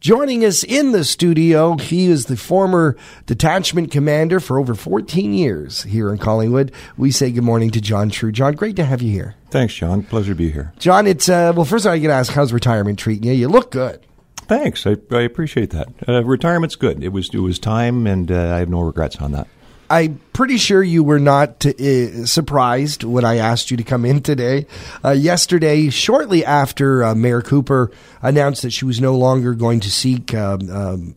Joining us in the studio, he is the former detachment commander for over 14 years here in Collingwood. We say good morning to John Trude. John, great to have you here. Thanks, John. Pleasure to be here. John, it's uh, well. First, I got to ask, how's retirement treating you? You look good. Thanks. I, I appreciate that. Uh, retirement's good. It was it was time, and uh, I have no regrets on that. I'm pretty sure you were not uh, surprised when I asked you to come in today. Uh, yesterday, shortly after uh, Mayor Cooper announced that she was no longer going to seek um, um,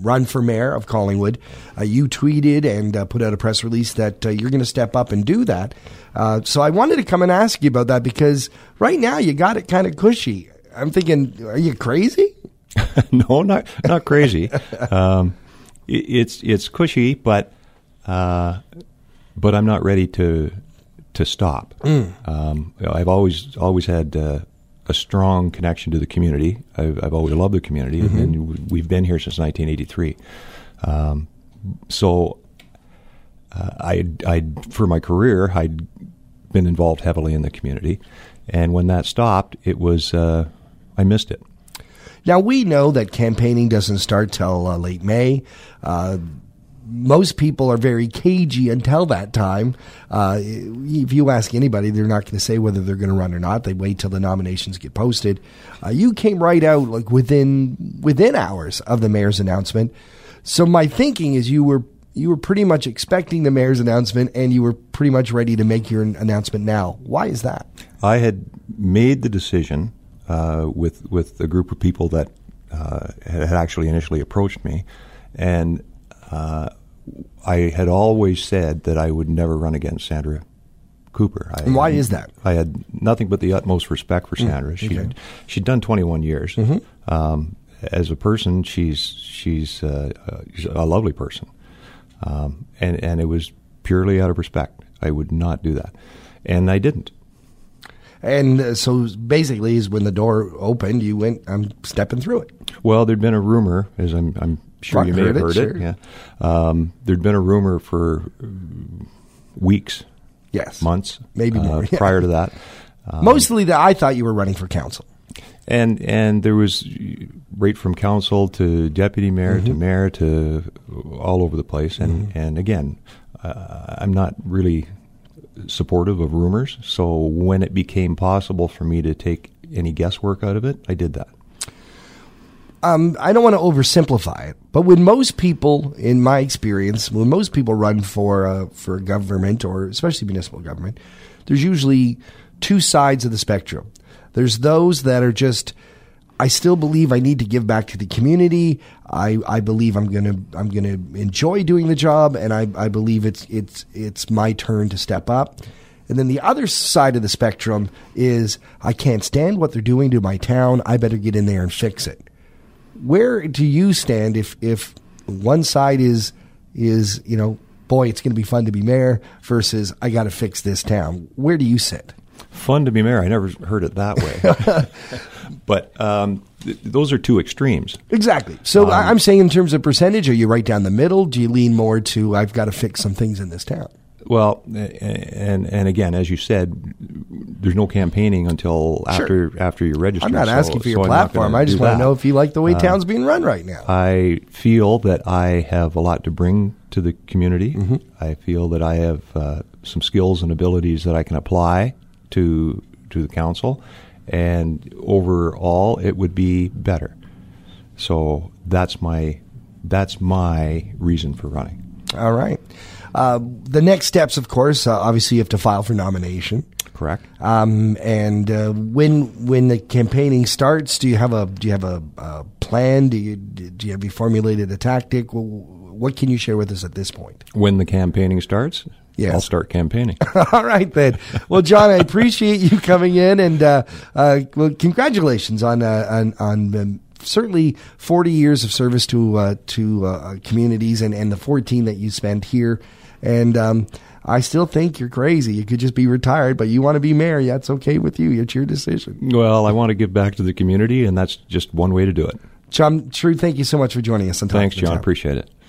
run for mayor of Collingwood, uh, you tweeted and uh, put out a press release that uh, you're going to step up and do that. so I wanted to come and ask you about that because right now you got it kind of cushy. I'm thinking, are you crazy? no, not not crazy. um, it, it's it's cushy, but uh, but I'm not ready to to stop. Mm. Um, I've always always had uh, a strong connection to the community. I've, I've always loved the community, mm-hmm. and we've been here since 1983. Um, so, uh, I, I, for my career, I'd been involved heavily in the community, and when that stopped, it was uh, I missed it. Now we know that campaigning doesn't start till uh, late May. Most people are very cagey until that time. Uh, if you ask anybody, they're not going to say whether they're going to run or not. They wait till the nominations get posted. Uh, you came right out like within within hours of the mayor's announcement. So my thinking is you were you were pretty much expecting the mayor's announcement, and you were pretty much ready to make your announcement now. Why is that? I had made the decision uh, with with a group of people that uh, had actually initially approached me, and uh, I had always said that I would never run against Sandra Cooper. I, and why is that? I had nothing but the utmost respect for mm, Sandra. Mm, okay. She she'd done 21 years. Mm-hmm. Um, as a person, she's she's, uh, uh, she's a lovely person, um, and and it was purely out of respect. I would not do that, and I didn't. And uh, so basically, is when the door opened, you went, I'm stepping through it. Well, there'd been a rumor, as I'm, I'm sure you may have heard it. Sure. Yeah, um, there'd been a rumor for weeks, yes, months, maybe more, uh, yeah. prior to that. Um, Mostly, that I thought you were running for council, and and there was right from council to deputy mayor mm-hmm. to mayor to all over the place, and mm-hmm. and again, uh, I'm not really supportive of rumors. So when it became possible for me to take any guesswork out of it, I did that um, I don't want to oversimplify it, but when most people, in my experience, when most people run for uh, for government or especially municipal government, there's usually two sides of the spectrum. There's those that are just, I still believe I need to give back to the community. I, I believe I'm gonna I'm gonna enjoy doing the job, and I, I believe it's it's it's my turn to step up. And then the other side of the spectrum is I can't stand what they're doing to my town. I better get in there and fix it where do you stand if if one side is is you know boy it's going to be fun to be mayor versus I got to fix this town? Where do you sit? Fun to be mayor. I never heard it that way. but um, th- those are two extremes. Exactly. So um, I'm saying in terms of percentage, are you right down the middle? Do you lean more to I've got to fix some things in this town? Well, and and again, as you said, there's no campaigning until after sure. after you're registered. I'm not asking for your so platform. I just want to know if you like the way uh, town's being run right now. I feel that I have a lot to bring to the community. Mm-hmm. I feel that I have uh, some skills and abilities that I can apply to to the council, and overall, it would be better. So that's my that's my reason for running. All right. Uh, the next steps, of course, uh, obviously you have to file for nomination. Correct. Um, and uh, when when the campaigning starts, do you have a do you have a, a plan? Do you do you have you formulated a tactic? what can you share with us at this point? When the campaigning starts, Yes. I'll start campaigning. All right, then. Well, John, I appreciate you coming in, and uh, uh, well, congratulations on uh, on, on um, certainly 40 years of service to uh, to uh, communities and, and the 14 that you spent here. And um, I still think you're crazy. You could just be retired, but you want to be mayor. That's okay with you. It's your decision. Well, I want to give back to the community, and that's just one way to do it. John Trude, thank you so much for joining us. Thanks, John. Appreciate it.